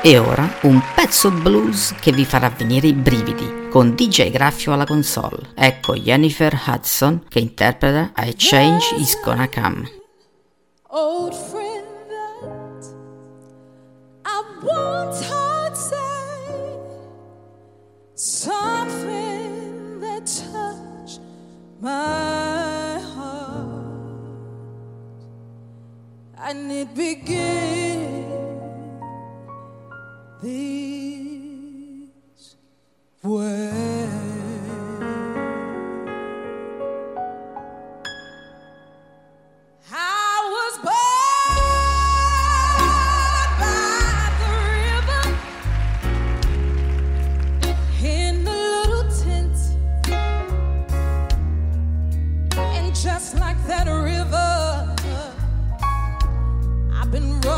E ora un pezzo blues che vi farà venire i brividi con DJ Graffio alla console. Ecco Jennifer Hudson che interpreta I Change Is Gonna Come. Old friend that I once heard say something that touched my heart, and it began I've been running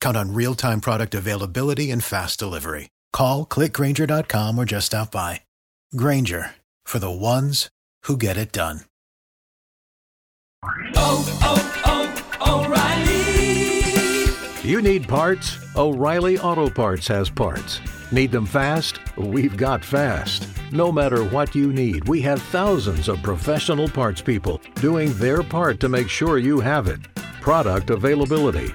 Count on real time product availability and fast delivery. Call clickgrainger.com or just stop by. Grainger for the ones who get it done. Oh, oh, oh, O'Reilly! You need parts? O'Reilly Auto Parts has parts. Need them fast? We've got fast. No matter what you need, we have thousands of professional parts people doing their part to make sure you have it. Product availability